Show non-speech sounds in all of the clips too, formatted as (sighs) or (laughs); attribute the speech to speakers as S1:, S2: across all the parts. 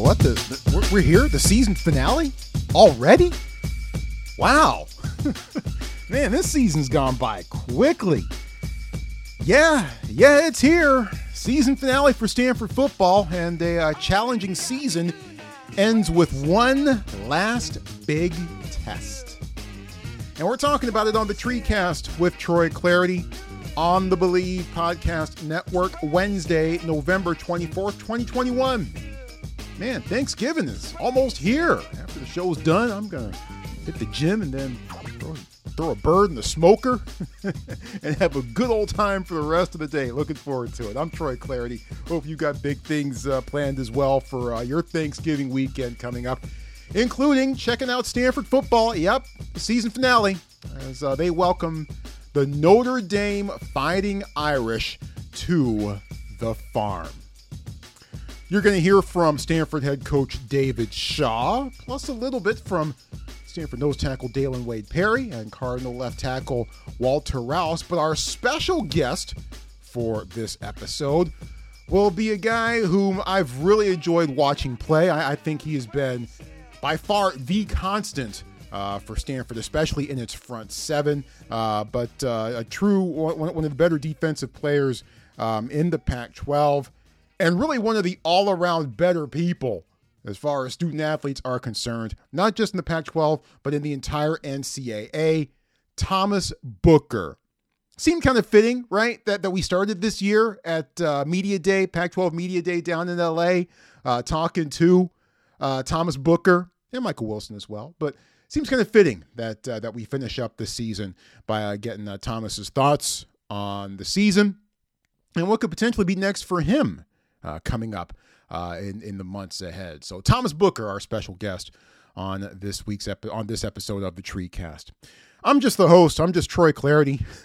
S1: What the, the we're, we're here, the season finale already? Wow, (laughs) man, this season's gone by quickly. Yeah, yeah, it's here. Season finale for Stanford football, and a uh, challenging season ends with one last big test. And we're talking about it on the Treecast with Troy Clarity on the Bleav Podcast Network, Wednesday, November 24th, 2021. Man, Thanksgiving is almost here. After the show's done, I'm going to hit the gym and then throw, throw a bird in the smoker (laughs) and have a good old time for the rest of the day. Looking forward to it. I'm Troy Clarity. Hope you got big things uh, planned as well for uh, your Thanksgiving weekend coming up, including checking out Stanford football. Yep, season finale as uh, they welcome the Notre Dame Fighting Irish to the farm. You're going to hear from Stanford head coach David Shaw, plus a little bit from Stanford nose tackle Dalyn Wade Perry and Cardinal left tackle Walter Rouse. But our special guest for this episode will be a guy whom I've really enjoyed watching play. I, I think he has been by far the constant uh, for Stanford, especially in its front seven. Uh, but uh, a true one, one, of the better defensive players um, in the Pac 12, and really one of the all around better people as far as student athletes are concerned, not just in the Pac 12, but in the entire NCAA. Thomas Booker. Seemed kind of fitting, right? That, that we started this year at uh, Media Day, Pac 12 Media Day down in LA, uh, talking to uh, Thomas Booker and Michael Wilson as well. But seems kind of fitting that uh, that we finish up the season by uh, getting uh, Thomas's thoughts on the season and what could potentially be next for him uh, coming up uh, in in the months ahead. So Thomas Booker, our special guest on this week's epi- on this episode of the Tree Cast. I'm just the host. I'm just Troy Clarity. (laughs)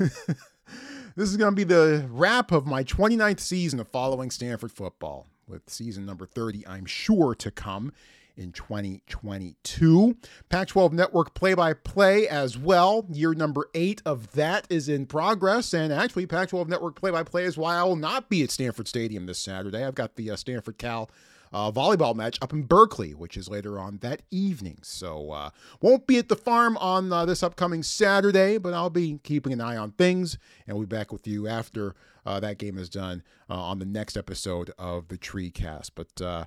S1: this is going to be the wrap of my 29th season of following Stanford football, with season number 30, I'm sure, to come in 2022. Pac 12 Network play by play as well. Year number eight of that is in progress. And actually, Pac 12 Network play by play is why I will not be at Stanford Stadium this Saturday. I've got the uh, Stanford Cal. Uh, volleyball match up in Berkeley, which is later on that evening. So, uh, won't be at the farm on uh, this upcoming Saturday, but I'll be keeping an eye on things and we'll be back with you after uh, that game is done uh, on the next episode of the Tree Cast. But uh,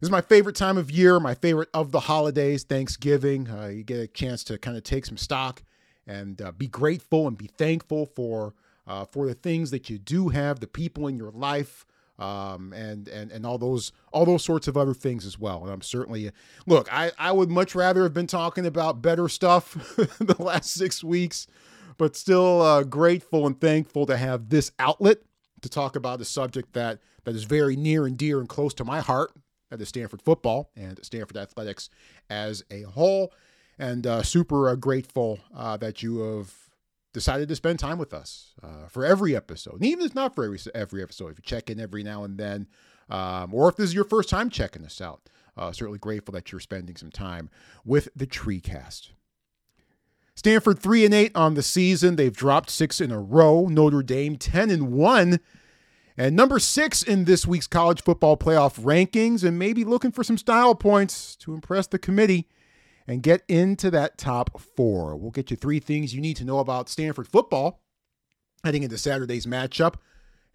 S1: this is my favorite time of year, my favorite of the holidays, Thanksgiving. Uh, you get a chance to kind of take some stock and uh, be grateful and be thankful for uh, for the things that you do have, the people in your life, um, and and and all those all those sorts of other things as well. And I'm certainly look, I I would much rather have been talking about better stuff (laughs) the last six weeks, but still uh, grateful and thankful to have this outlet to talk about a subject that that is very near and dear and close to my heart the Stanford football and Stanford athletics as a whole. And uh, super uh, grateful uh, that you have decided to spend time with us uh, for every episode. And even if it's not for every, every episode, if you check in every now and then, um, or if this is your first time checking us out, uh, certainly grateful that you're spending some time with the Treecast. Stanford three and eight on the season. They've dropped six in a row. Notre Dame ten and one and number six in this week's college football playoff rankings, and maybe looking for some style points to impress the committee and get into that top four. We'll get you three things you need to know about Stanford football heading into Saturday's matchup.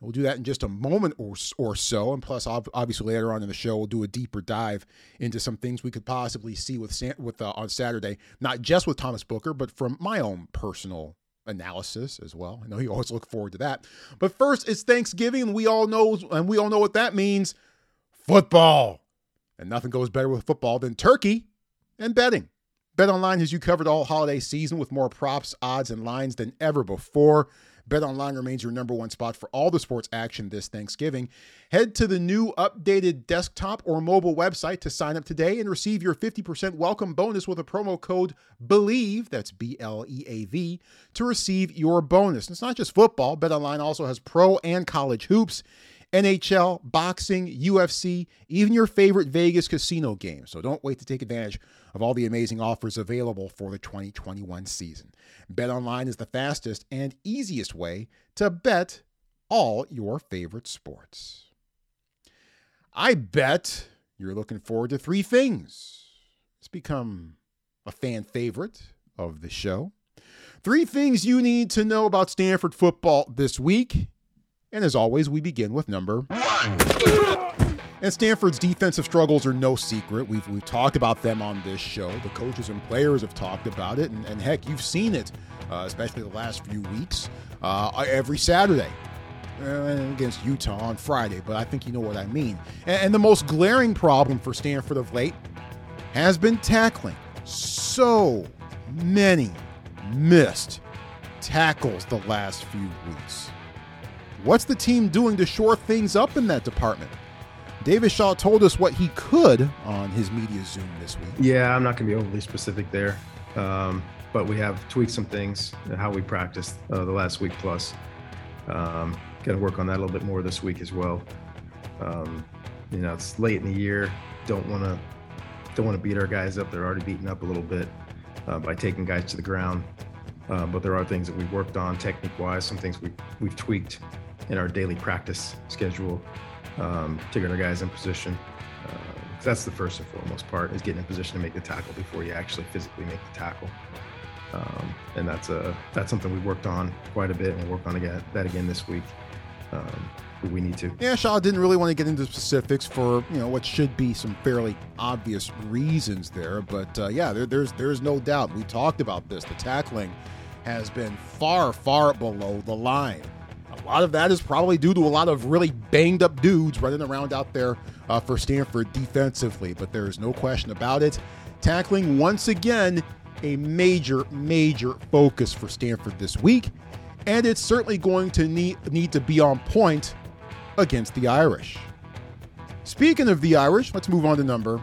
S1: We'll do that in just a moment or, or so. And plus, obviously, later on in the show, we'll do a deeper dive into some things we could possibly see with, with uh, on Saturday, not just with Thomas Booker, but from my own personal analysis as well. I know you always look forward to that. But first, it's Thanksgiving, and we all know and we all know what that means. Football. And nothing goes better with football than turkey and betting. BetOnline has you covered all holiday season with more props, odds, and lines than ever before. BetOnline remains your number one spot for all the sports action this Thanksgiving. Head to the new updated desktop or mobile website to sign up today and receive your 50% welcome bonus with a promo code BLEAV, that's B L E A V, to receive your bonus. It's not just football, BetOnline also has pro and college hoops. NHL, boxing, UFC, even your favorite Vegas casino game. So don't wait to take advantage of all the amazing offers available for the 2021 season. BetOnline is the fastest and easiest way to bet all your favorite sports. I bet you're looking forward to three things. It's become a fan favorite of the show. Three things you need to know about Stanford football this week. And as always, we begin with number one. And Stanford's defensive struggles are no secret. We've, we've talked about them on this show. The coaches and players have talked about it. And, and heck, you've seen it, uh, especially the last few weeks, uh, every Saturday uh, against Utah on Friday. But I think you know what I mean. And, and the most glaring problem for Stanford of late has been tackling. So many missed tackles the last few weeks. What's the team doing to shore things up in that department? David Shaw told us what he could on his media Zoom this week.
S2: Yeah, I'm not going to be overly specific there, um, but we have tweaked some things how we practiced uh, the last week plus. Um, Got to work on that a little bit more this week as well. Um, you know, it's late in the year. Don't want to don't want to beat our guys up. They're already beaten up a little bit uh, by taking guys to the ground. Uh, but there are things that we've worked on technique wise, some things we, we've tweaked in our daily practice schedule um, to get our guys in position. Uh, that's the first and foremost part is getting in position to make the tackle before you actually physically make the tackle. Um, and that's a that's something we worked on quite a bit, and we'll work on again, that again this week. Um, we need to.
S1: Yeah, Shaw didn't really want to get into specifics for you know what should be some fairly obvious reasons there, but uh, yeah, there, there's there's no doubt. We talked about this. The tackling has been far far below the line. A lot of that is probably due to a lot of really banged up dudes running around out there uh, for Stanford defensively, but there is no question about it. Tackling, once again, a major, major focus for Stanford this week, and it's certainly going to need, need to be on point against the Irish. Speaking of the Irish, let's move on to number.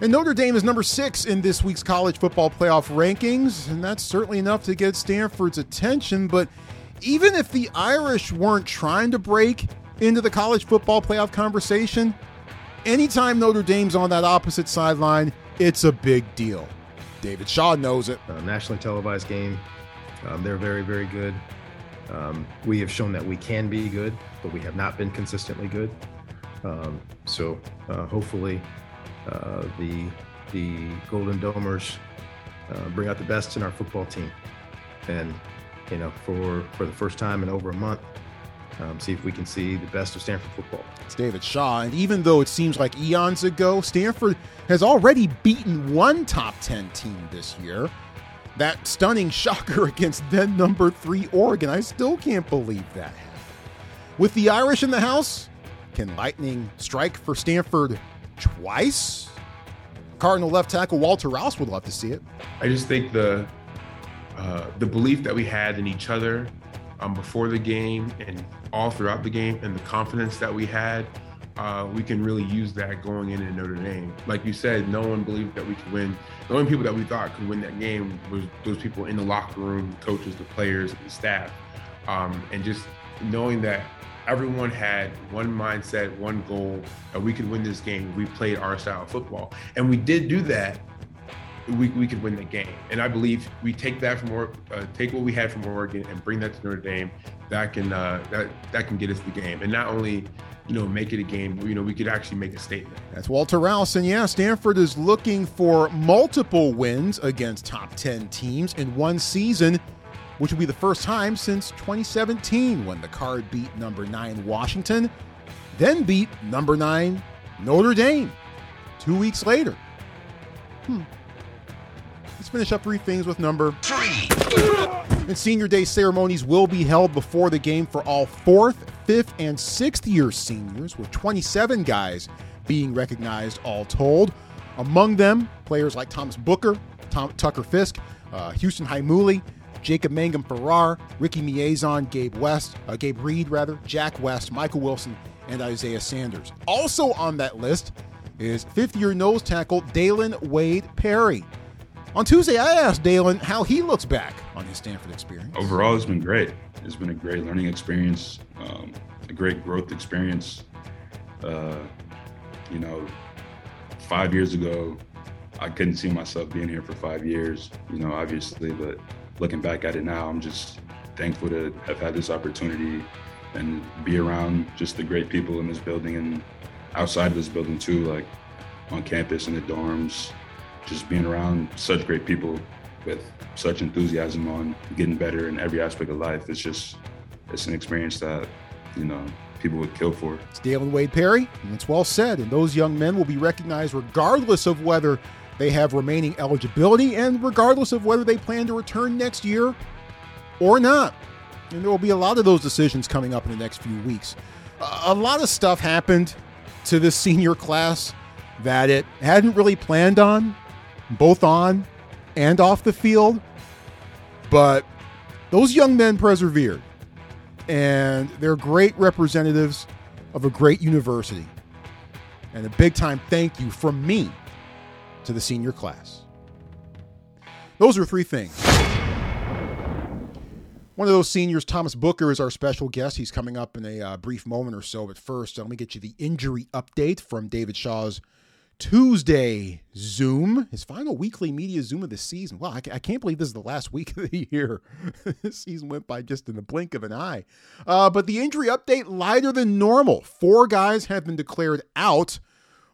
S1: And Notre Dame is number six in this week's college football playoff rankings, and that's certainly enough to get Stanford's attention. But even if the Irish weren't trying to break into the college football playoff conversation, anytime Notre Dame's on that opposite sideline, it's a big deal. David Shaw knows it.
S2: A nationally televised game. Um, they're very, very good. Um, we have shown that we can be good, but we have not been consistently good. Um, so uh, hopefully, uh, the the Golden Domers uh, bring out the best in our football team, and you know, for for the first time in over a month. Um, see if we can see the best of Stanford football.
S1: It's David Shaw, and even though it seems like eons ago, Stanford has already beaten one top 10 team this year. That stunning shocker (laughs) against then number three Oregon. I still can't believe that happened. With the Irish in the house, can Lightning strike for Stanford twice? Cardinal left tackle Walter Rouse would love to see it.
S3: I just think the uh, the belief that we had in each other um, before the game and all throughout the game, and the confidence that we had, uh, we can really use that going in in Notre Dame. Like you said, no one believed that we could win. The only people that we thought could win that game was those people in the locker room, the coaches, the players, the staff, um, and just knowing that everyone had one mindset, one goal, that we could win this game. We played our style of football, and we did do that we, we could win the game. And I believe we take that from uh, take what we had from Oregon and bring that to Notre Dame. That can uh, that that can get us the game, and not only you know make it a game, you know we could actually make a statement.
S1: That's Walter Rouse, and yeah, Stanford is looking for multiple wins against top ten teams in one season. Which will be the first time since 2017 when the Card beat number nine Washington, then beat number nine Notre Dame two weeks later. Hmm. Let's finish up three things with number three. And senior day ceremonies will be held before the game for all fourth, fifth, and sixth year seniors, with 27 guys being recognized all told. Among them, players like Thomas Booker, Tom, Tucker Fisk, uh, Houston Heimuli, Jacob Mangum Farrar, Ricky Miezan, Gabe West, uh, Gabe Reed rather, Jack West, Michael Wilson, and Isaiah Sanders. Also on that list is fifth year nose tackle Dalyn Wade Perry. On Tuesday, I asked Dalyn how he looks back on his Stanford experience.
S4: Overall, it's been great. It's been a great learning experience, um, a great growth experience. Uh, you know, five years ago, I couldn't see myself being here for five years, you know, obviously, but looking back at it now, I'm just thankful to have had this opportunity and be around just the great people in this building and outside of this building too, like on campus in the dorms, just being around such great people with such enthusiasm on getting better in every aspect of life. It's just it's an experience that you know people would kill for.
S1: It's Dalyn Wade Perry, and it's well said. And those young men will be recognized regardless of whether they have remaining eligibility and regardless of whether they plan to return next year or not. And there will be a lot of those decisions coming up in the next few weeks. A lot of stuff happened to this senior class that it hadn't really planned on, both on and off the field. But those young men persevered, and they're great representatives of a great university. And a big time thank you from me to the senior class. Those are three things. One of those seniors, Thomas Booker, is our special guest. He's coming up in a uh, brief moment or so. But first, let me get you the injury update from David Shaw's Tuesday Zoom, his final weekly media Zoom of the season. Wow, I, I can't believe this is the last (laughs) week of the year. this season went by just in the blink of an eye. Uh, but the injury update lighter than normal. Four guys have been declared out.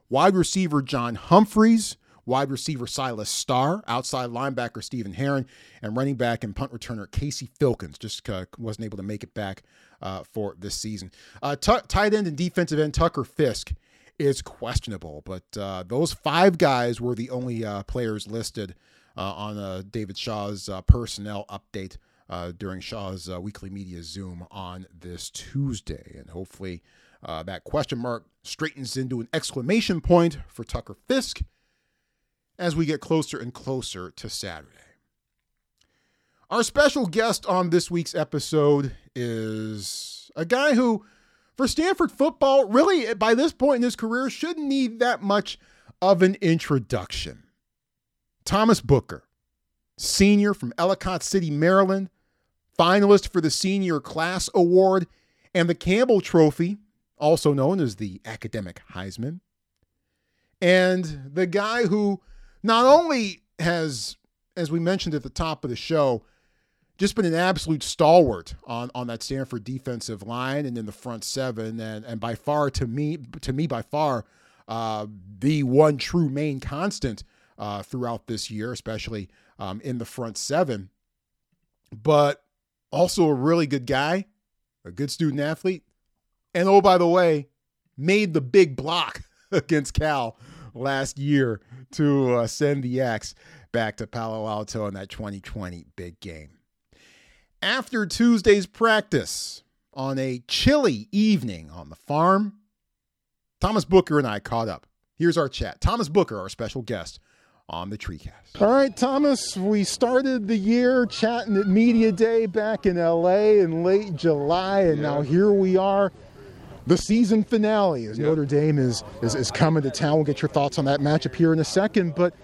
S1: Wide receiver John Humphreys, wide receiver Silas Starr, outside linebacker Stephen Herron, and running back and punt returner Casey Filkins. Just uh, wasn't able to make it back uh, for this season. Uh, t- tight end and defensive end Tucker Fisk is questionable, but uh, those five guys were the only uh, players listed uh, on David Shaw's personnel update. during Shaw's weekly media Zoom on this Tuesday. And hopefully, that question mark straightens into an exclamation point for Tucker Fisk as we get closer and closer to Saturday. Our special guest on this week's episode is a guy who, for Stanford football, really by this point in his career, shouldn't need that much of an introduction. Thomas Booker, senior from Ellicott City, Maryland, finalist for the Senior Class Award and the Campbell Trophy, also known as the Academic Heisman. And the guy who not only has, as we mentioned at the top of the show, just been an absolute stalwart on, on that Stanford defensive line and in the front seven, and and by far to me to me by far uh, the one true main constant uh, throughout this year, especially um, in the front seven. But also a really good guy, a good student athlete, and oh by the way, made the big block (laughs) against Cal last year to uh, send the X back to Palo Alto in that 2020 big game. After Tuesday's practice on a chilly evening on the farm, Thomas Booker and I caught up. Here's our chat. Thomas Booker, our special guest on the Treecast. All right, Thomas, we started the year chatting at Media Day back in LA in late July, and yeah. now here we are the season finale as. Notre Dame is, is, is coming to town. We'll get your thoughts on that matchup here in a second. But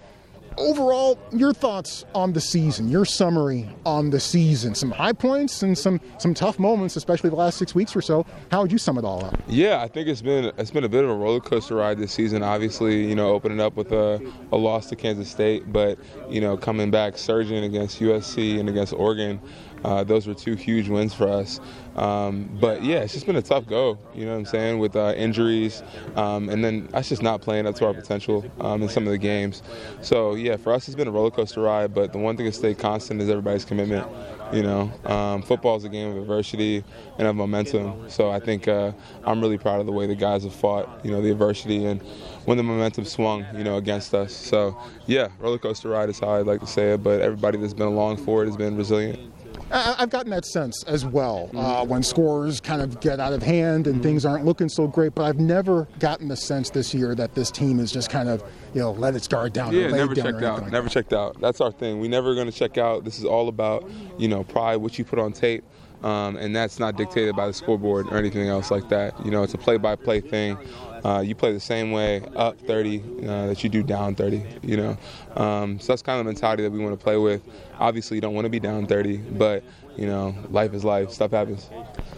S1: overall, your thoughts on the season, your summary on the season, some high points and some some tough moments, especially the last six weeks or so. How would you sum it all up?
S5: Yeah, I think it's been it's been a bit of a roller coaster ride this season. Obviously, you know, opening up with a, a loss to Kansas State, but you know, coming back surging against USC and against Oregon. Uh, those were two huge wins for us. Um, but yeah, it's just been a tough go, you know what I'm saying, with uh, injuries um, and then us just not playing up to our potential um, in some of the games. So yeah, for us, it's been a roller coaster ride, but the one thing that stayed constant is everybody's commitment. You know, um, football is a game of adversity and of momentum. So I think uh, I'm really proud of the way the guys have fought, you know, the adversity and when the momentum swung, you know, against us. So yeah, roller coaster ride is how I'd like to say it, but everybody that's been along for it has been resilient.
S1: I've gotten that sense as well uh, when scores kind of get out of hand and things aren't looking so great. But I've never gotten the sense this year that this team is just kind of you know let its guard down.
S5: Yeah, never checked out. Like never that. checked out. That's our thing. We never going to check out. This is all about you know pride, what you put on tape. Um, and that's not dictated by the scoreboard or anything else like that. You know, it's a play-by-play thing. Uh, you play the same way up 30 uh, that you do down 30. You know, um, so that's kind of the mentality that we want to play with. Obviously, you don't want to be down 30, but you know, life is life. Stuff happens.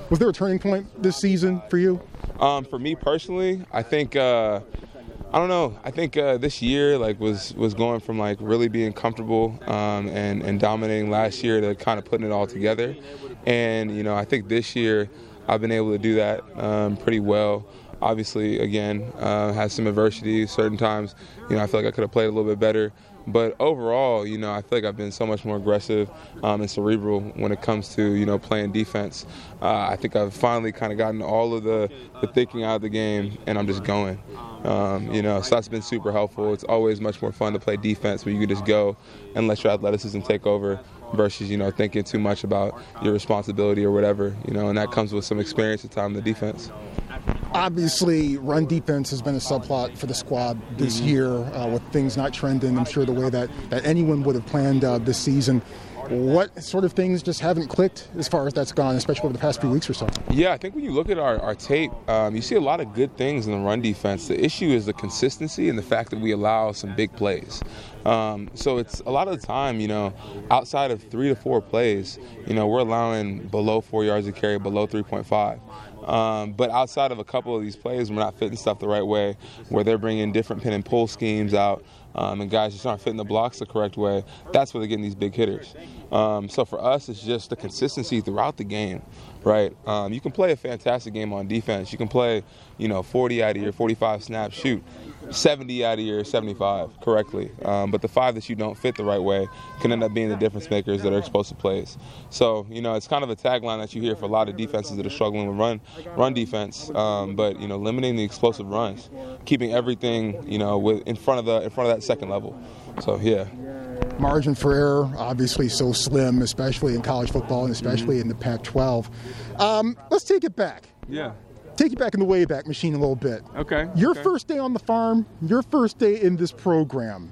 S1: Was there a turning point this season for you?
S5: Um, for me personally, I think. Uh, I don't know. I think uh, this year like was was going from like really being comfortable um, and and dominating last year to kind of putting it all together. And you know, I think this year I've been able to do that um, pretty well. Obviously, again, uh, has some adversity. Certain times, you know, I feel like I could have played a little bit better. But overall, you know, I feel like I've been so much more aggressive um, and cerebral when it comes to you know playing defense. Uh, I think I've finally kind of gotten all of the, the thinking out of the game, and I'm just going. Um, you know, so that's been super helpful. It's always much more fun to play defense where you can just go and let your athleticism take over versus you know thinking too much about your responsibility or whatever. You know, and that comes with some experience and time in the defense
S6: obviously run defense has been a subplot for the squad this mm-hmm. year uh, with things not trending i'm sure the way that, that anyone would have planned uh, this season what sort of things just haven't clicked as far as that's gone, especially over the past few weeks or so?
S5: Yeah, I think when you look at our, our tape, um, you see a lot of good things in the run defense. The issue is the consistency and the fact that we allow some big plays. Um, so it's a lot of the time, you know, outside of three to four plays, you know, we're allowing below four yards of carry, below 3.5. Um, but outside of a couple of these plays, we're not fitting stuff the right way, where they're bringing different pin and pull schemes out, um, and guys just aren't fitting the blocks the correct way. That's where they're getting these big hitters. Um, so for us, it's just the consistency throughout the game, right? Um, you can play a fantastic game on defense. You can play, you know, 40 out of your 45 snaps, shoot. 70 out of your 75 correctly. Um, but the five that you don't fit the right way can end up being the difference makers that are explosive plays. So, you know, it's kind of a tagline that you hear for a lot of defenses that are struggling with run run defense. Um, but, you know, limiting the explosive runs, keeping everything, you know, with, in front of the in front of that second level. So, yeah.
S6: Margin for error, obviously, so slim, especially in college football and especially mm-hmm. in the Pac 12. Um, let's take it back.
S5: Yeah
S6: take you back in the Wayback Machine a little bit.
S5: Okay.
S6: Your
S5: okay.
S6: first day on the farm, your first day in this program.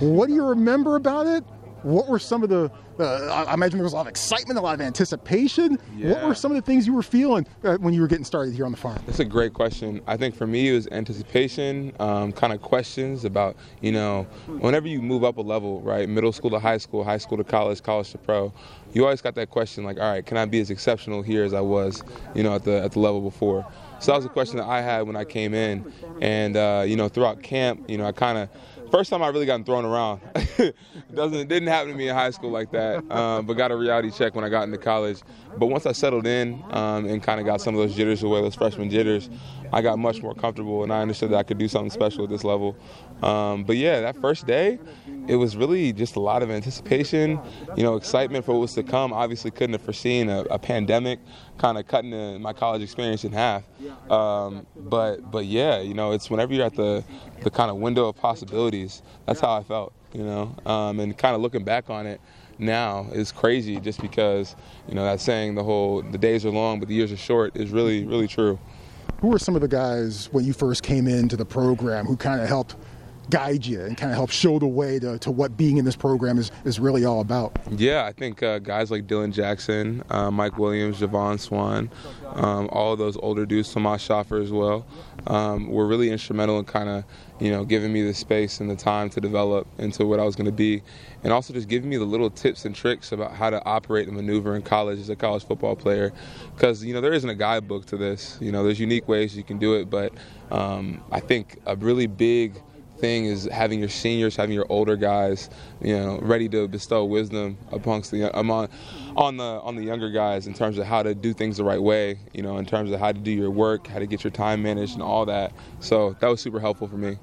S6: What do you remember about it? What were some of the? Uh, I imagine there was a lot of excitement, a lot of anticipation. Yeah. What were some of the things you were feeling uh, when you were getting started here on the farm?
S5: That's a great question. I think for me it was anticipation, um, kind of questions about you know, whenever you move up a level, right, middle school to high school, high school to college, college to pro, you always got that question like, all right, can I be as exceptional here as I was, you know, at the at the level before? So that was a question that I had when I came in, and uh, you know, throughout camp, you know, I kind of first time I really got thrown around. (laughs) Doesn't didn't happen to me in high school like that, um, but got a reality check when I got into college. But once I settled in um, and kind of got some of those jitters away, those freshman jitters, I got much more comfortable and I understood that I could do something special at this level. Um, but yeah, that first day, it was really just a lot of anticipation, you know, excitement for what was to come. Obviously, couldn't have foreseen a, a pandemic kind of cutting the, my college experience in half. Um, but but yeah, you know, it's whenever you're at the the kind of window of possibilities. That's how I felt, you know, um, and kind of looking back on it now is crazy just because you know that saying the whole the days are long but the years are short is really really true.
S6: Who were some of the guys when you first came into the program who kind of helped guide you and kind of help show the way to, to what being in this program is, is really all about?
S5: Yeah, I think uh, guys like Dylan Jackson, uh, Mike Williams, Jovan Swann, um, all those older dudes, Tomas Schaffer as well, um, were really instrumental in kind of you know giving me the space and the time to develop into what I was going to be, and also just giving me the little tips and tricks about how to operate and maneuver in college as a college football player, because you know there isn't a guidebook to this. You know, there's unique ways you can do it, but um, I think a really big thing is having your seniors, having your older guys, you know, ready to bestow wisdom amongst the among on the on the younger guys in terms of how to do things the right way, you know, in terms of how to do your work, how to get your time managed, and all that. So that was super helpful for me.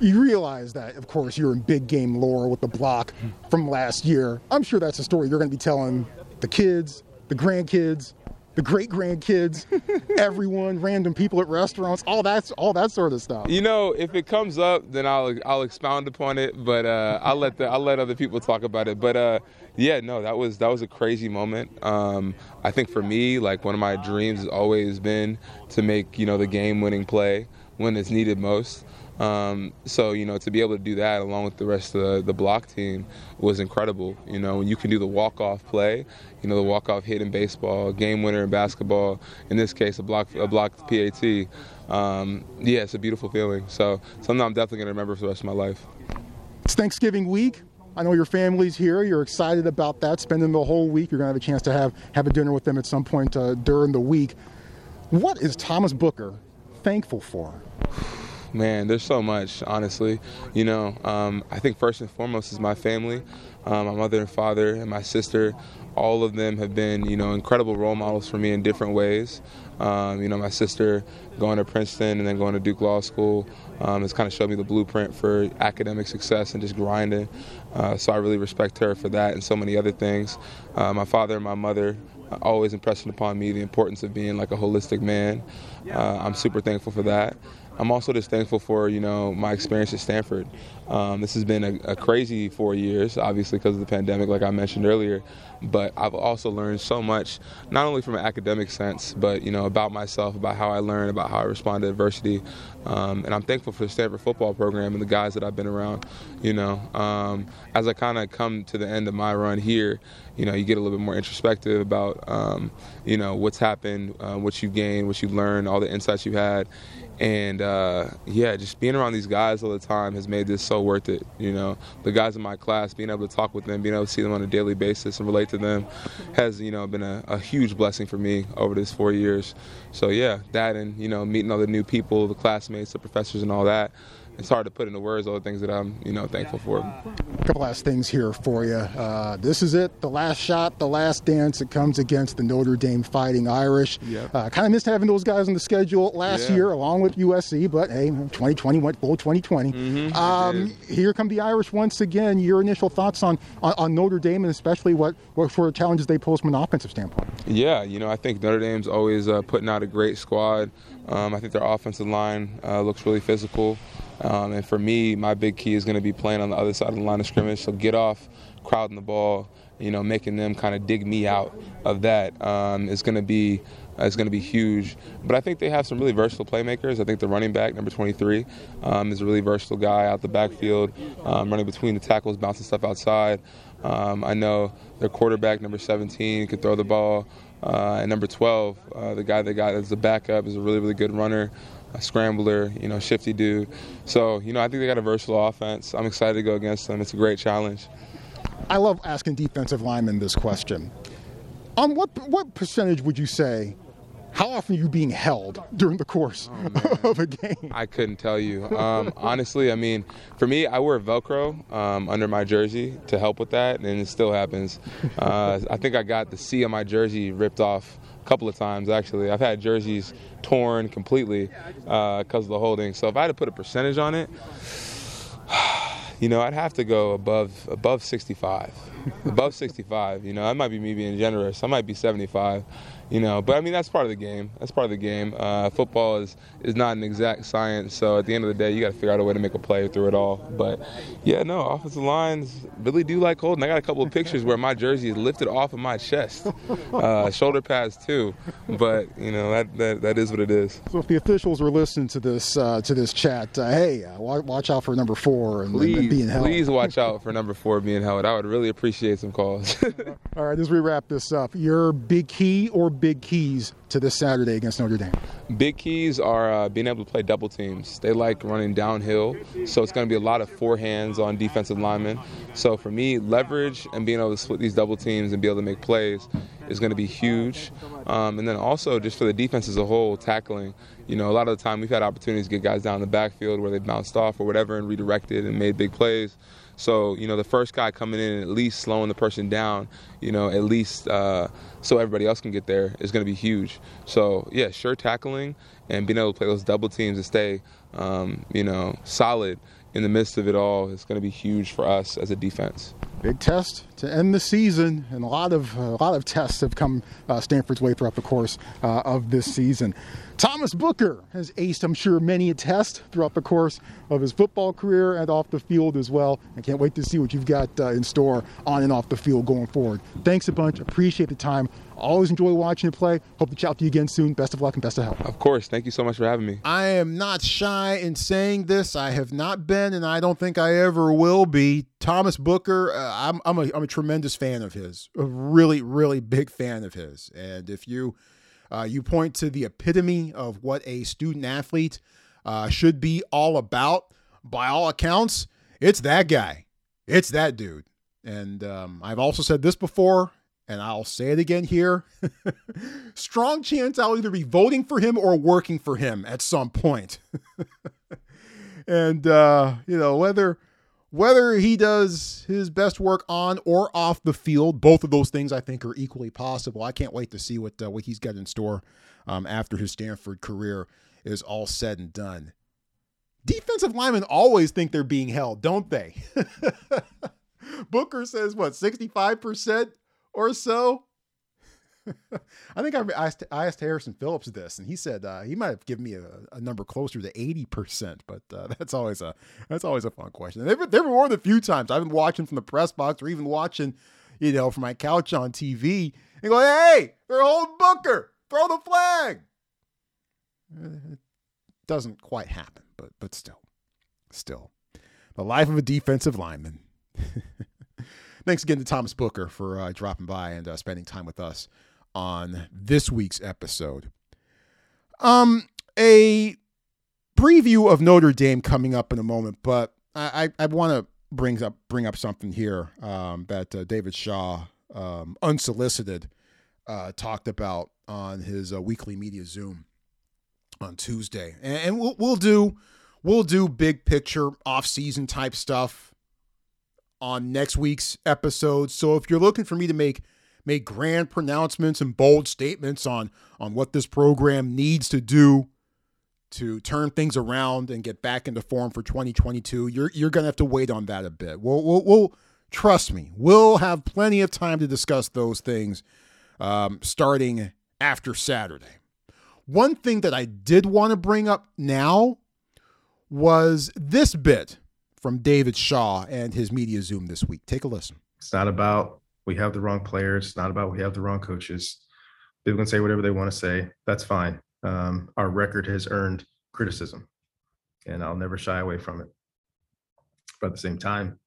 S6: You realize that, of course, you're in big game lore with the block from last year. I'm sure that's a story you're going to be telling the kids, the grandkids, the great grandkids, (laughs) everyone, random people at restaurants, all that, all that sort of stuff.
S5: You know, if it comes up, then I'll I'll expound upon it, but uh, I'll let the I'll let other people talk about it. But uh, yeah, no, that was that was a crazy moment. Um, I think for me, like one of my dreams has always been to make you know the game-winning play when it's needed most. Um, so you know to be able to do that along with the rest of the, the block team was incredible. You know you can do the walk off play, you know the walk off hit in baseball, game winner in basketball. In this case, a block a blocked PAT. Um, yeah, it's a beautiful feeling. So something I'm definitely gonna remember for the rest of my life.
S6: It's Thanksgiving week. I know your family's here. You're excited about that. Spending the whole week. You're gonna have a chance to have have a dinner with them at some point uh, during the week. What is Thomas Booker thankful for?
S5: Man, there's so much, honestly. You know, um, I think first and foremost is my family, um, my mother and father, and my sister, all of them have been, you know, incredible role models for me in different ways. Um, you know, my sister going to Princeton and then going to Duke Law School um, has kind of showed me the blueprint for academic success and just grinding. Uh, so I really respect her for that and so many other things. Uh, my father and my mother always impressing upon me the importance of being like a holistic man. Uh, I'm super thankful for that. I'm also just thankful for you know my experience at Stanford. Um, this has been a, a, crazy four years, obviously because of the pandemic, like I mentioned earlier. But I've also learned so much, not only from an academic sense, but you know about myself, about how I learn, about how I respond to adversity. Um, and I'm thankful for the Stanford football program and the guys that I've been around. You know, um, as I kind of come to the end of my run here, you know, you get a little bit more introspective about, um, you know, what's happened, uh, what you've gained, what you've learned, all the insights you've had and uh, yeah, just being around these guys all the time has made this so worth it. You know, the guys in my class, being able to talk with them, being able to see them on a daily basis and relate to them, has you know been a, a huge blessing for me over this four years. So yeah, that and you know meeting all the new people, the classmates, the professors, and all that it's hard to put into words all the things that I'm, you know, thankful for.
S1: A couple last things here for you. Uh, this is it, the last shot, the last dance. It comes against the Notre Dame Fighting Irish. Yep. Uh, kind of missed having those guys on the schedule last yeah. year, along with USC. But hey, 2020 went full 2020. Mm-hmm, um, here come the Irish once again. Your initial thoughts on, on, on Notre Dame, and especially what what for challenges they pose from an offensive standpoint?
S5: Yeah, you know, I think Notre Dame's always uh, putting out a great squad. Um, I think their offensive line uh, looks really physical. Um, and for me, my big key is going to be playing on the other side of the line of scrimmage. So get off, crowding the ball, you know, making them kind of dig me out of that um, is going to be is going to be huge. But I think they have some really versatile playmakers. I think the running back, number 23, um, is a really versatile guy out the backfield, um, running between the tackles, bouncing stuff outside. Um, I know their quarterback, number 17, could throw the ball. Uh, and number 12, uh, the guy that got as the backup, is a really, really good runner a scrambler, you know, shifty dude. So, you know, I think they got a versatile offense. I'm excited to go against them. It's a great challenge.
S1: I love asking defensive linemen this question. On what what percentage would you say? How often are you being held during the course oh, (laughs) of a game?
S5: I couldn't tell you. Um, honestly, I mean, for me, I wear Velcro um, under my jersey to help with that, and it still happens. Uh, I think I got the C on my jersey ripped off a couple of times actually. I've had jerseys torn completely because uh, of the holding. So if I had to put a percentage on it, (sighs) you know, I'd have to go above above 65. above 65. You know, that might be me being generous. I might be 75 you know. But I mean, that's part of the game. That's part of the game. Uh, football is is not an exact science, so at the end of the day, you got to figure out a way to make a play through it all. But yeah, no, offensive lines really do like holding. I got a couple of pictures where my jersey is lifted off of my chest, (laughs) uh, shoulder pads too. But you know, that, that that is what it is.
S1: So if the officials were listening to this uh, to this chat, uh, hey, uh, watch out for number four and,
S5: please,
S1: and being held.
S5: Please watch (laughs) out for number four being held. I would really appreciate some calls.
S1: all right, as we wrap this up, your big key or big keys to this Saturday against Notre Dame?
S5: Big keys are uh, being able to play double teams. They like running downhill, so it's going to be a lot of forehands on defensive linemen. So for me, leverage and being able to split these double teams and be able to make plays is going to be huge. Um, and then also just for the defense as a whole, tackling. You know, a lot of the time we've had opportunities to get guys down in the backfield where they bounced off or whatever and redirected and made big plays. So, you know, the first guy coming in at least slowing the person down, you know, at least uh, so everybody else can get there is going to be huge. So, yeah, sure tackling and being able to play those double teams and stay, um, you know, solid in the midst of it all is going to be huge for us as a defense.
S1: Big test to end the season, and a lot of a lot of tests have come uh, Stanford's way throughout the course uh, of this season. Thomas Booker has aced, I'm sure, many a test throughout the course of his football career and off the field as well. I can't wait to see what you've got uh, in store on and off the field going forward. Thanks a bunch. Appreciate the time. Always enjoy watching you play. Hope to chat with you again soon. Best of luck and best of health.
S5: Of course. Thank you so much for having me.
S1: I am not shy in saying this. I have not been, and I don't think I ever will be. Thomas Booker, uh, I'm, I'm, a, I'm a tremendous fan of his, a really, really big fan of his. And if you uh, you point to the epitome of what a student athlete uh, should be all about. By all accounts, it's that guy. It's that dude. And um, I've also said this before, and I'll say it again here. (laughs) Strong chance I'll either be voting for him or working for him at some point. (laughs) and uh, you know whether whether he does his best work on or off the field, both of those things I think are equally possible. I can't wait to see what uh, what he's got in store um, after his Stanford career is all said and done. Defensive linemen always think they're being held, don't they? (laughs) Booker says what, 65% or so? (laughs) I think I asked, I asked Harrison Phillips this, and he said uh, he might have given me a, a number closer to eighty percent. But uh, (laughs) that's always a that's always a fun question. there, there were more than a few times I've been watching from the press box, or even watching, you know, from my couch on TV, and go, "Hey, they're holding Booker, throw the flag." It doesn't quite happen, but but still, still, the life of a defensive lineman. (laughs) Thanks again to Thomas Booker for uh, dropping by and uh, spending time with us on this week's episode. Um, a preview of Notre Dame coming up in a moment, but I, I, want to bring up bring up something here um, that uh, David Shaw, um, unsolicited, uh, talked about on his uh, weekly media Zoom on Tuesday, and, and, we'll we'll do we'll do big picture off season type stuff on next week's episode. So if you're looking for me to make make grand pronouncements and bold statements on on what this program needs to do to turn things around and get back into form for 2022. You're you're gonna have to wait on that a bit. We'll we'll, we'll trust me. We'll have plenty of time to discuss those things um, starting after Saturday. One thing that I did want to bring up now was this bit from David Shaw and his media Zoom this week. Take a listen.
S2: It's not about we have the wrong players. Not about we have the wrong coaches. People can say whatever they want to say. That's fine. Um, our record has earned criticism, and I'll never shy away from it. But at the same time,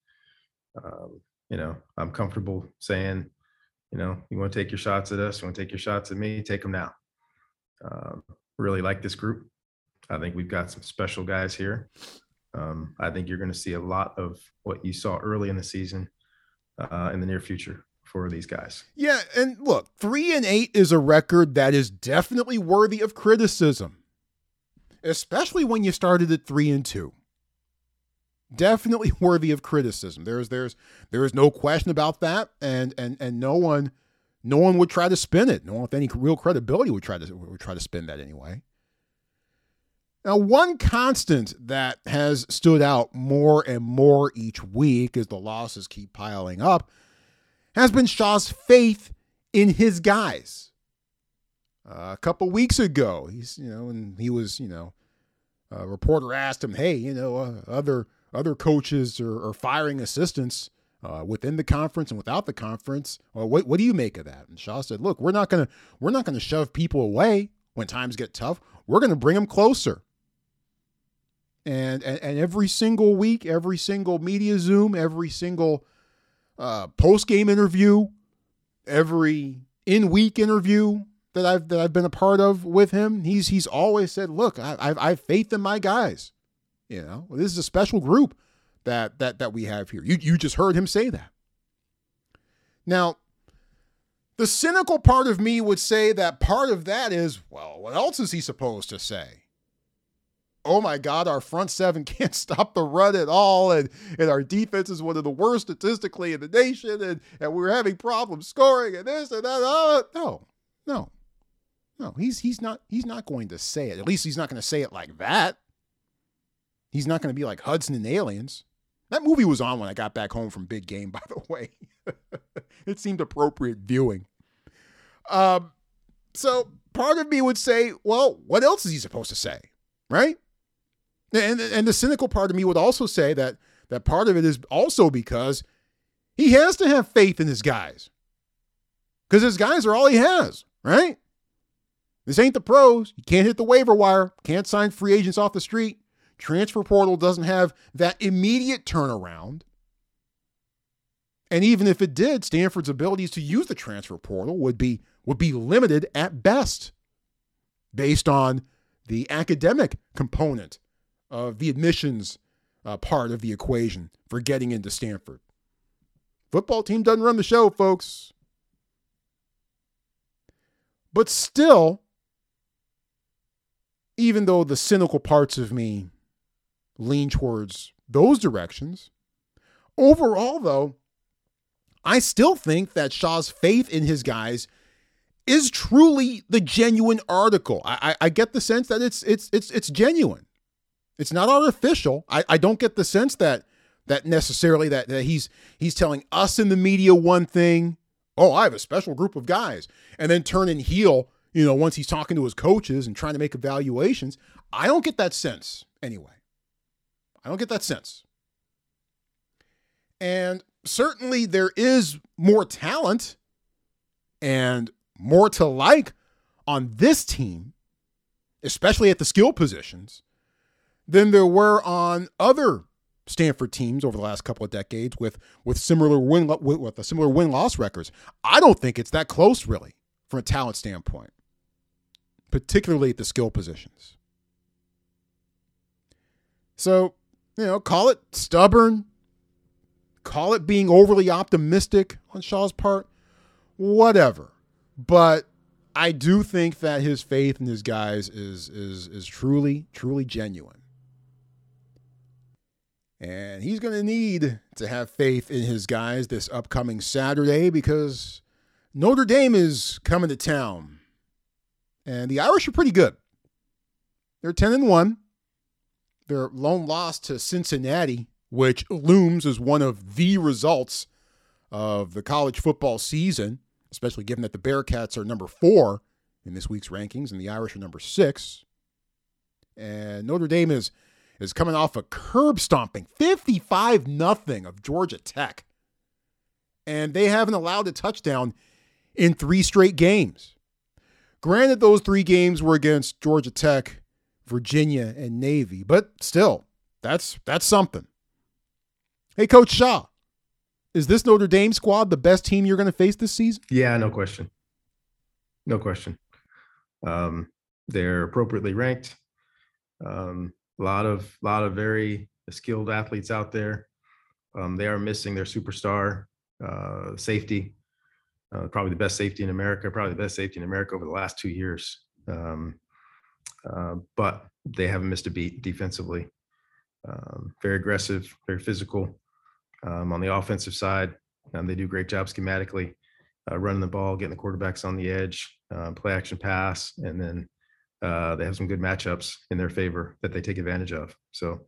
S2: um, you know, I'm comfortable saying, you know, you want to take your shots at us, you want to take your shots at me, take them now. Um, really like this group. I think we've got some special guys here. Um, I think you're going to see a lot of what you saw early in the season uh, in the near future for these guys.
S1: Yeah, and look, three and eight is a record that is definitely worthy of criticism, especially when you started at three and two. Definitely (laughs) worthy of criticism. There's there's there is no question about that, and and and no one no one would try to spin it. No one with any real credibility would try to would try to spin that anyway. Now, one constant that has stood out more and more each week as the losses keep piling up has been Shaw's faith in his guys. Uh, a couple weeks ago, he's you know, and he was you know, a reporter asked him, "Hey, you know, uh, other other coaches are, are firing assistants uh, within the conference and without the conference. Well, what what do you make of that?" And Shaw said, "Look, we're not gonna we're not gonna shove people away when times get tough. We're gonna bring them closer." And, and, and every single week, every single media Zoom, every single uh, post game interview, every in week interview that I've that I've been a part of with him, he's he's always said, "Look, I, I've I have faith in my guys." You know, this is a special group that that that we have here. You you just heard him say that. Now, the cynical part of me would say that part of that is, well, what else is he supposed to say? Oh my God, our front seven (laughs) can't stop the run at all. And, and our defense is one of the worst statistically in the nation. And, and we're having problems scoring and this and that. Oh, no, no, no. He's, he's, not, he's not going to say it. At least he's not going to say it like that. He's not going to be like Hudson and Aliens. That movie was on when I got back home from Big Game, (laughs) by the way. it seemed appropriate viewing. Um, so part of me would say, well, what else is he supposed to say? Right? And, and the cynical part of me would also say that that part of it is also because he has to have faith in his guys. Because his guys are all he has, right? This ain't the pros. You can't hit the waiver wire, can't sign free agents off the street. Transfer portal doesn't have that immediate turnaround. And even if it did, Stanford's abilities to use the transfer portal would be would be limited at best based on the academic component of the admissions uh, part of the equation for getting into Stanford. Football team doesn't run the show, folks. But still, even though the cynical parts of me lean towards those directions, Overall, though, I still think that Shaw's faith in his guys is truly the genuine article. I, I, I get the sense that it's it's it's it's genuine. It's not artificial. I, I don't get the sense that that necessarily that, that he's he's telling us in the media one thing. Oh, I have a special group of guys, and then turn and heel. You know, once he's talking to his coaches and trying to make evaluations, I don't get that sense anyway. I don't get that sense. And certainly there is more talent and more to like on this team, especially at the skill positions, than there were on other Stanford teams over the last couple of decades with with similar win with, with a similar win loss records. I don't think it's that close really from a talent standpoint, particularly at the skill positions. So, you know, call it stubborn, call it being overly optimistic on Shaw's part, whatever. But I do think that his faith in his guys is is is truly truly genuine. And he's going to need to have faith in his guys this upcoming Saturday because Notre Dame is coming to town. And the Irish are pretty good. They're 10 and 1. Their lone loss to Cincinnati, which looms as one of the results of the college football season, especially given that the Bearcats are number four in this week's rankings and the Irish are number six. And Notre Dame is is coming off a curb stomping 55 nothing of Georgia Tech. And they haven't allowed a touchdown in three straight games. Granted, those three games were against Georgia Tech, Virginia, and Navy, but still, that's that's something. Hey, Coach Shaw, is this Notre Dame squad the best team you're going to face this season?
S2: Yeah, no question. No question. Um, they're appropriately ranked. Um, a lot of lot of very skilled athletes out there. Um, they are missing their superstar uh, safety, uh, probably the best safety in America, probably the best safety in America over the last two years. Um, uh, but they haven't missed a beat defensively. Um, very aggressive, very physical. Um, on the offensive side, um, they do great job schematically, uh, running the ball, getting the quarterbacks on the edge, uh, play action pass, and then uh, they have some good matchups in their favor that they take advantage of. So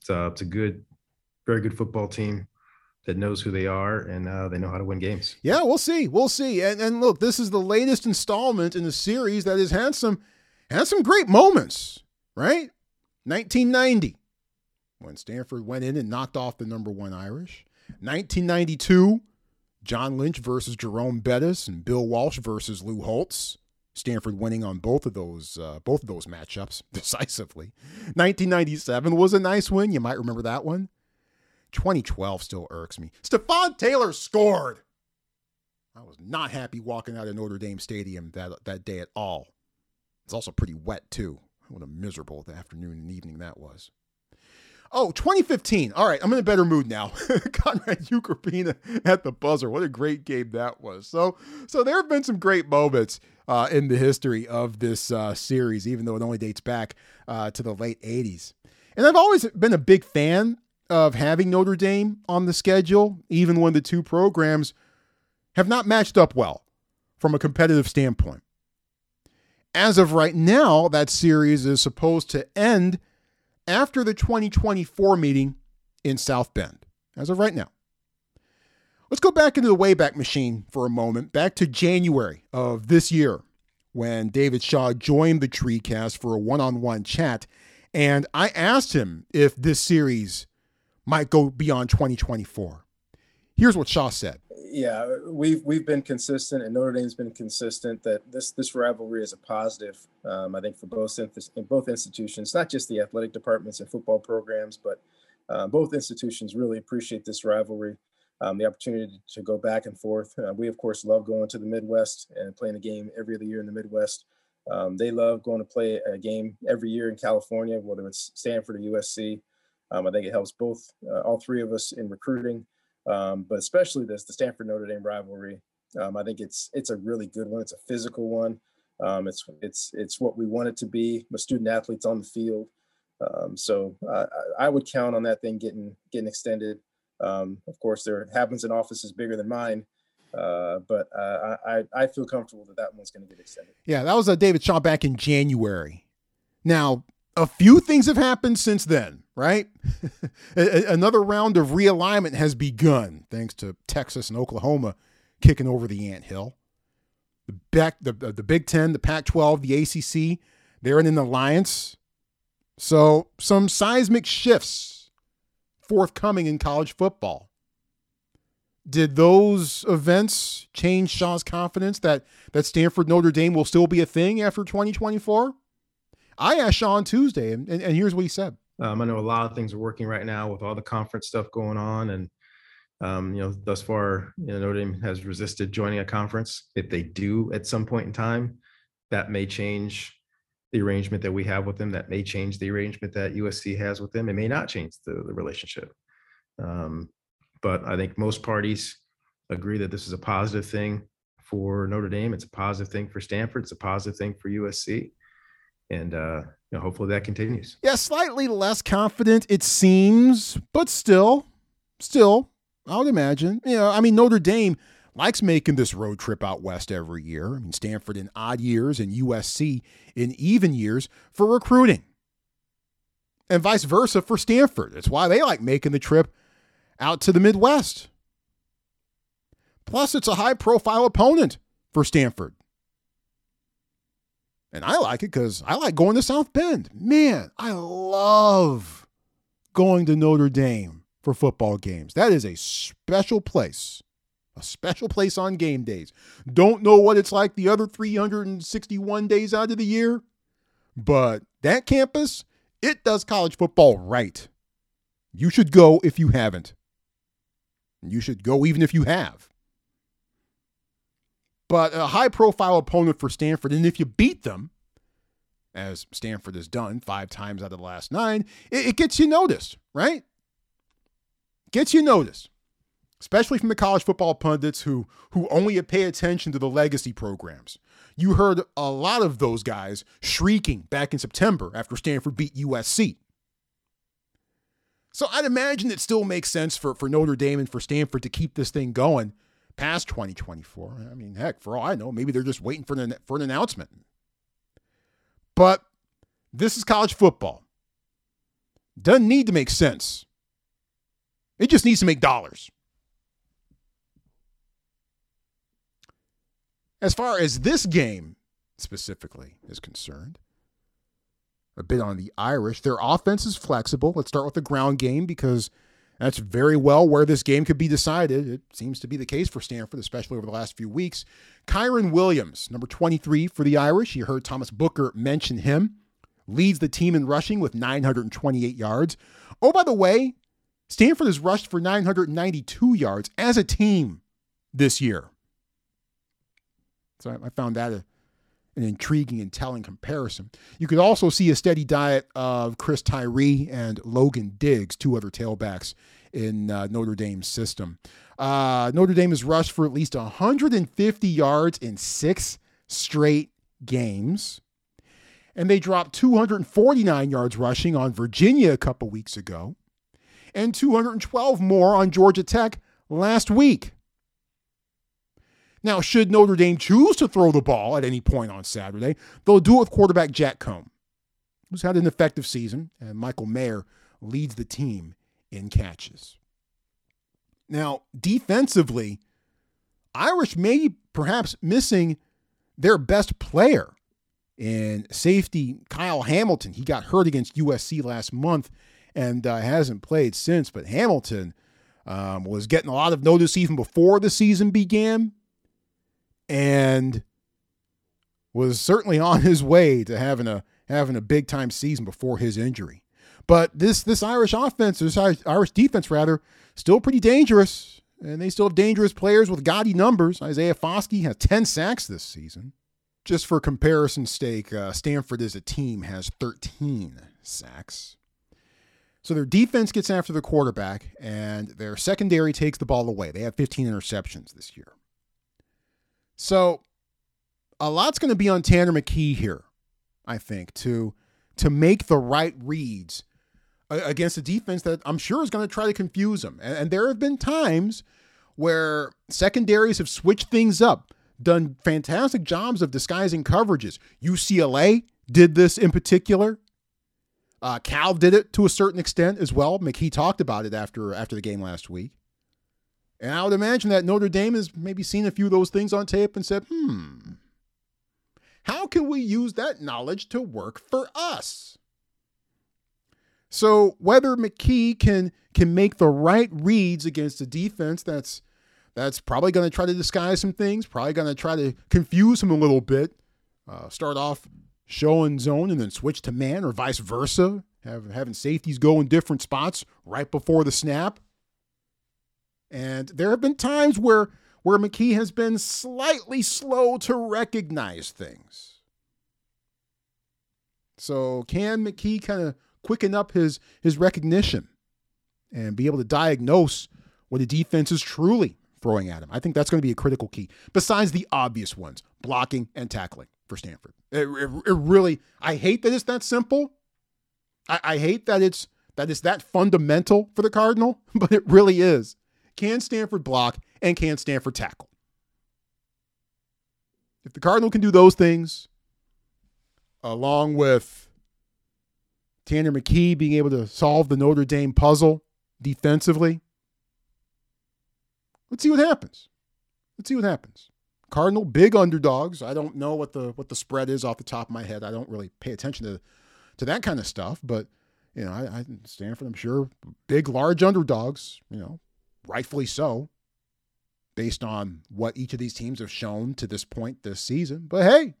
S2: it's, uh, it's a good, very good football team that knows who they are and uh, they know how to win games.
S1: Yeah, we'll see. We'll see. And, and look, this is the latest installment in the series that has had some had some great moments, right? 1990, when Stanford went in and knocked off the number one Irish. 1992, John Lynch versus Jerome Bettis and Bill Walsh versus Lou Holtz. Stanford winning on both of those uh, both of those matchups (laughs) decisively. 1997 was a nice win. You might remember that one. 2012 still irks me. Stepfan Taylor scored. I was not happy walking out of Notre Dame Stadium that that day at all. It's also pretty wet too. What a miserable afternoon and evening that was. Oh, 2015. All right, I'm in a better mood now. (laughs) Conrad Ukropina at the buzzer. What a great game that was. So, so there have been some great moments uh, in the history of this uh, series, even though it only dates back uh, to the late 80s. And I've always been a big fan of having Notre Dame on the schedule, even when the two programs have not matched up well from a competitive standpoint. As of right now, that series is supposed to end after the 2024 meeting in South Bend, as of right now. Let's go back into the Wayback Machine for a moment, back to January of this year when David Shaw joined the TreeCast for a one on one chat. And I asked him if this series might go beyond 2024. Here's what Shaw said
S7: yeah, we've we've been consistent, and Notre Dame's been consistent that this this rivalry is a positive. Um, I think for both in both institutions, not just the athletic departments and football programs, but uh, both institutions really appreciate this rivalry, um, the opportunity to go back and forth. Uh, we of course love going to the Midwest and playing a game every other year in the Midwest. Um, they love going to play a game every year in California, whether it's Stanford or USC. Um, I think it helps both uh, all three of us in recruiting um, but especially this the Stanford Notre Dame rivalry. Um, I think it's it's a really good one. It's a physical one. Um, it's it's it's what we want it to be with student athletes on the field. Um, so uh, I would count on that thing getting getting extended Um, of course, there happens in offices bigger than mine, uh, but uh, I, I feel comfortable that that one's going to get extended.
S1: Yeah, that was a uh, David Shaw back in January. Now, a few things have happened since then, right? (laughs) Another round of realignment has begun thanks to Texas and Oklahoma kicking over the ant hill. The the, the Big Ten, the Pac-12, the ACC, they're in an alliance. So some seismic shifts forthcoming in college football. Did those events change Shaw's confidence that that Stanford Notre Dame will still be a thing after 2024? I asked Shaw Tuesday, and, and, and here's what he said.
S2: Um, I know a lot of things are working right now with all the conference stuff going on, and um, you know, thus far, you know, Notre Dame has resisted joining a conference. If they do at some point in time, that may change the arrangement that we have with them. That may change the arrangement that USC has with them. It may not change the, the relationship. Um, but I think most parties agree that this is a positive thing for Notre Dame. It's a positive thing for Stanford. It's a positive thing for USC and uh, you know, hopefully that continues.
S1: Yeah, slightly less confident it seems, but still, still, I would imagine. You know, I mean Notre Dame likes making this road trip out west every year. I mean Stanford in odd years and USC in even years for recruiting, and vice versa for Stanford. That's why they like making the trip out to the Midwest. Plus, it's a high profile opponent for Stanford. And I like it because I like going to South Bend. Man, I love going to Notre Dame for football games. That is a special place. A special place on game days. Don't know what it's like the other 361 days out of the year, but that campus, it does college football right. You should go if you haven't. You should go even if you have but a high profile opponent for Stanford. And if you beat them, as Stanford has done five times out of the last nine, it, it gets you noticed, right? Gets you noticed, especially from the college football pundits who who only pay attention to the legacy programs. You heard a lot of those guys shrieking back in September after Stanford beat USC. So I'd imagine it still makes sense for, for Notre Dame and for Stanford to keep this thing going past 2024. I mean, heck, for all I know, maybe they're just waiting for an, for an announcement. But this is college football. Doesn't need to make sense. It just needs to make dollars. As far as this game specifically is concerned, a bit on the Irish. Their offense is flexible. Let's start with the ground game because that's very well where this game could be decided. It seems to be the case for Stanford, especially over the last few weeks. Kyren Williams, number 23 for the Irish. You heard Thomas Booker mention him. Leads the team in rushing with 928 yards. Oh, by the way, Stanford has rushed for 992 yards as a team this year. So I found that a, an intriguing and telling comparison. You could also see a steady diet of Chris Tyree and Logan Diggs, two other tailbacks in uh, Notre Dame's system. Uh, Notre Dame has rushed for at least 150 yards in six straight games. And they dropped 249 yards rushing on Virginia a couple weeks ago, and 212 more on Georgia Tech last week. Now, should Notre Dame choose to throw the ball at any point on Saturday, they'll do it with quarterback Jack Coan, who's had an effective season, and Michael Mayer leads the team in catches. Now, defensively, Irish may perhaps missing their best player in safety Kyle Hamilton. He got hurt against USC last month and uh, hasn't played since, but Hamilton um, was getting a lot of notice even before the season began and was certainly (laughs) on his way to having a having a big time season before his injury. But this this Irish offense, this Irish defense rather, still pretty dangerous, and they still have dangerous players with gaudy numbers. Isaiah Foskey has 10 sacks this season. Just for comparison's sake, uh, Stanford as a team has 13 sacks. So their defense gets after the quarterback, and their secondary takes the ball away. They have 15 interceptions this year. So a lot's going to be on Tanner McKee here, I think, to to make the right reads against a defense that I'm sure is going to try to confuse them. And, and there have been times where secondaries have switched things up, done fantastic jobs of disguising coverages. UCLA did this in particular. Uh, Cal did it to a certain extent as well. McKee talked about it after after the game last week. And I would imagine that Notre Dame has maybe seen a few of those things on tape and said, hmm, how can we use that knowledge to work for us? So whether McKee can can make the right reads against a defense that's that's probably going to try to disguise some things, probably going to try to confuse him a little bit, uh, start off show and zone and then switch to man or vice versa, have, having safeties go in different spots right before the snap. And there have been times where where McKee has been slightly slow to recognize things. So can McKee kind of quicken up his his recognition and be able to diagnose what the defense is truly throwing at him? I think that's going to be a critical key. Besides the obvious ones, blocking and tackling for Stanford. It, it, it really, I hate that it's that simple. I, I hate that it's that it's that fundamental for the Cardinal, (laughs) but it really is. Can Stanford block and can Stanford tackle? If the Cardinal can do those things, along with Tanner McKee being able to solve the Notre Dame puzzle defensively, let's see what happens. Let's see what happens. Cardinal big underdogs. I don't know what the what the spread is off the top of my head. I don't really pay attention to to that kind of stuff, but you know, I, I Stanford, I'm sure, big, large underdogs. You know, rightfully so, based on what each of these teams have shown to this point this season. But hey,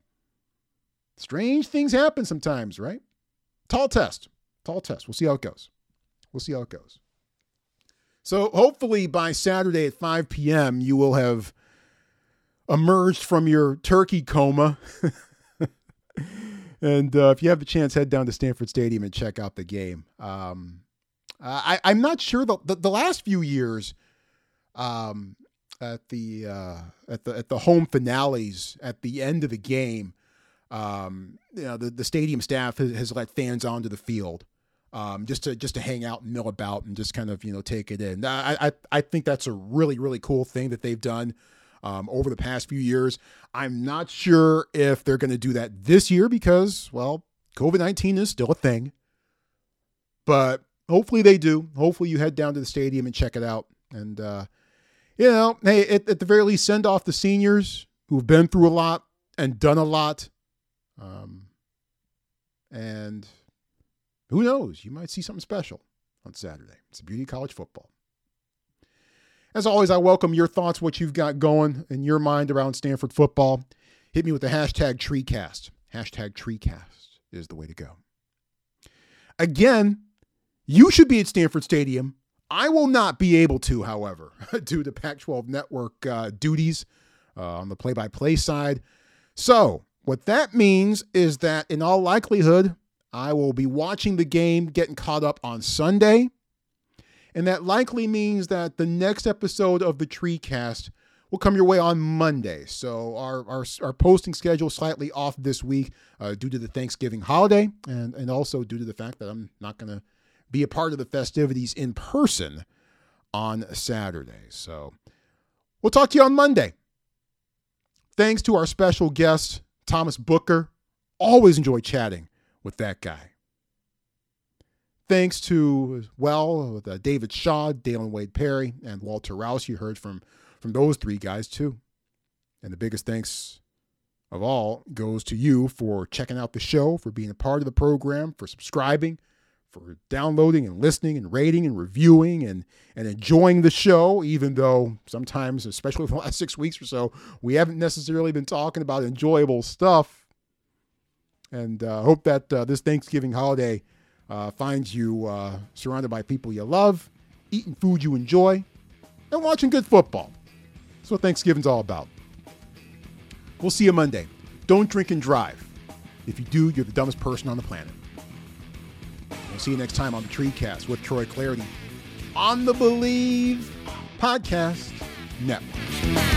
S1: strange things happen sometimes, right? Tall test, tall test. We'll see how it goes. We'll see how it goes. So hopefully by Saturday at 5 p.m., you will have emerged from your turkey coma. (laughs) and uh, if you have the chance, head down to Stanford Stadium and check out the game. Um, I, I'm not sure the, the, the last few years um, at the uh, at the at the home finales at the end of the game, um, you know the, the stadium staff has, has let fans onto the field. Um, just to just to hang out and mill about and just kind of you know take it in. I I, I think that's a really really cool thing that they've done um, over the past few years. I'm not sure if they're going to do that this year because, well, COVID 19 is still a thing. But hopefully they do. Hopefully you head down to the stadium and check it out. And, uh, you know, hey, at, at the very least, send off the seniors who've been through a lot and done a lot. Um, and who knows? You might see something special on Saturday. It's the beauty of college football. As always, I welcome your thoughts, what you've got going in your mind around Stanford football. Hit me with the hashtag TreeCast. Hashtag TreeCast is the way to go. Again, you should be at Stanford Stadium. I will not be able to, however, (laughs) due to Pac 12 network uh, duties uh, on the play by play side. So, what that means is that in all likelihood, I will be watching the game, getting caught up on Sunday. And that likely means that the next episode of the TreeCast will come your way on Monday. So our, our, our posting schedule slightly off this week uh, due to the Thanksgiving holiday and, and also due to the fact that I'm not going to be a part of the festivities in person on Saturday. So we'll talk to you on Monday. Thanks to our special guest, Thomas Booker. Always enjoy chatting with that guy thanks to well uh, David Shaw, Dalyn Wade Perry, and Walter Rouse. You heard from from those three guys too. And the biggest thanks of all goes to you for checking out the show, for being a part of the program, for subscribing, for downloading and listening and rating and reviewing and and enjoying the show, even though sometimes, especially for the last (laughs) six weeks or so, we haven't necessarily been talking about enjoyable stuff. And uh, hope that uh, this Thanksgiving holiday uh, finds you uh, surrounded by people you love, eating food you enjoy, and watching good football. That's what Thanksgiving's all about. We'll see you Monday. Don't drink and drive. If you do, you're the dumbest person on the planet. See you next time on the TreeCast with Troy Clardy on the Bleav Podcast Network.